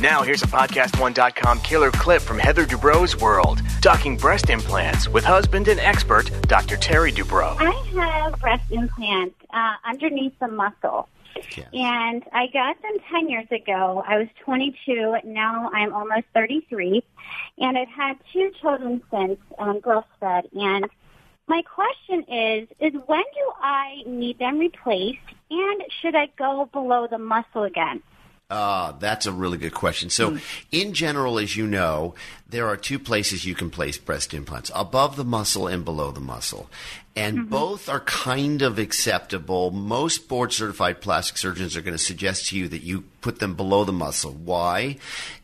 Now, here's a PodcastOne.com killer clip from Heather Dubrow's world, talking breast implants with husband and expert Dr. Terry Dubrow. I have breast implants uh, underneath the muscle. Yes. And I got them 10 years ago. I was 22. Now I'm almost 33. And I've had two children since, um, girls fed. And my question is, is when do I need them replaced? And should I go below the muscle again? Uh, that's a really good question. So, in general, as you know, there are two places you can place breast implants above the muscle and below the muscle. And both are kind of acceptable. Most board certified plastic surgeons are going to suggest to you that you put them below the muscle. Why?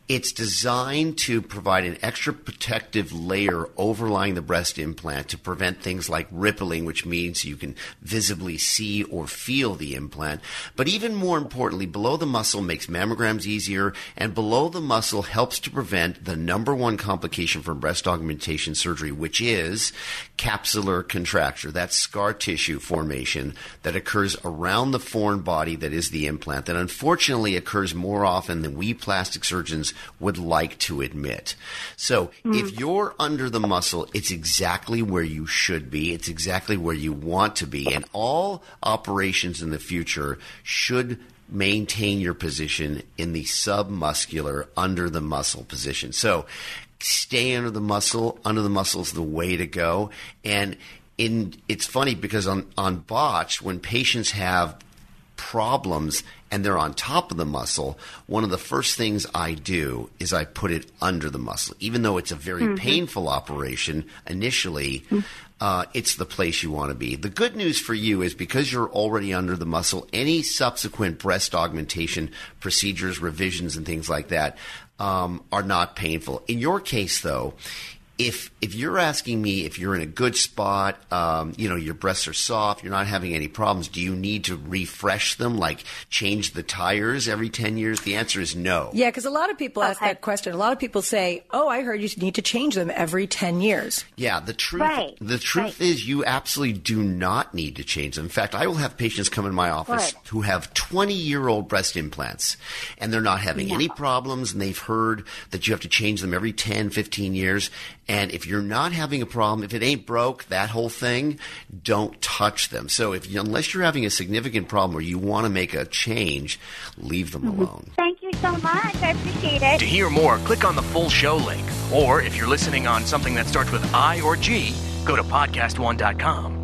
It's designed to provide an extra protective layer overlying the breast implant to prevent things like rippling, which means you can visibly see or feel the implant. But even more importantly, below the muscle makes mammograms easier, and below the muscle helps to prevent the number one complication from breast augmentation surgery, which is capsular contracture. That's scar tissue formation that occurs around the foreign body that is the implant, that unfortunately occurs more often than we plastic surgeons would like to admit. So hmm. if you're under the muscle, it's exactly where you should be. It's exactly where you want to be. And all operations in the future should maintain your position in the submuscular under the muscle position. So stay under the muscle. Under the muscle is the way to go. And in it's funny because on on Botched when patients have problems and they're on top of the muscle, one of the first things I do is I put it under the muscle. Even though it's a very painful operation initially, uh, it's the place you want to be. The good news for you is because you're already under the muscle, any subsequent breast augmentation procedures, revisions, and things like that um, are not painful. In your case, though, if if you're asking me if you're in a good spot, um, you know your breasts are soft, you're not having any problems. Do you need to refresh them, like change the tires every ten years? The answer is no. Yeah, because a lot of people ask Okay. that question. A lot of people say, "Oh, I heard you need to change them every ten years." Yeah, the truth Right, the truth right. is you absolutely do not need to change them. In fact, I will have patients come in my office Right. who have 20-year-old breast implants and they're not having any problems and they've heard that you have to change them every 10, 15 years. And if you're not having a problem, if it ain't broke, that whole thing, don't touch them. So if you, unless you're having a significant problem or you want to make a change, leave them mm-hmm. alone. Thank you so much. I appreciate it. To hear more, click on the full show link. Or if you're listening on something that starts with I or G, go to PodcastOne.com.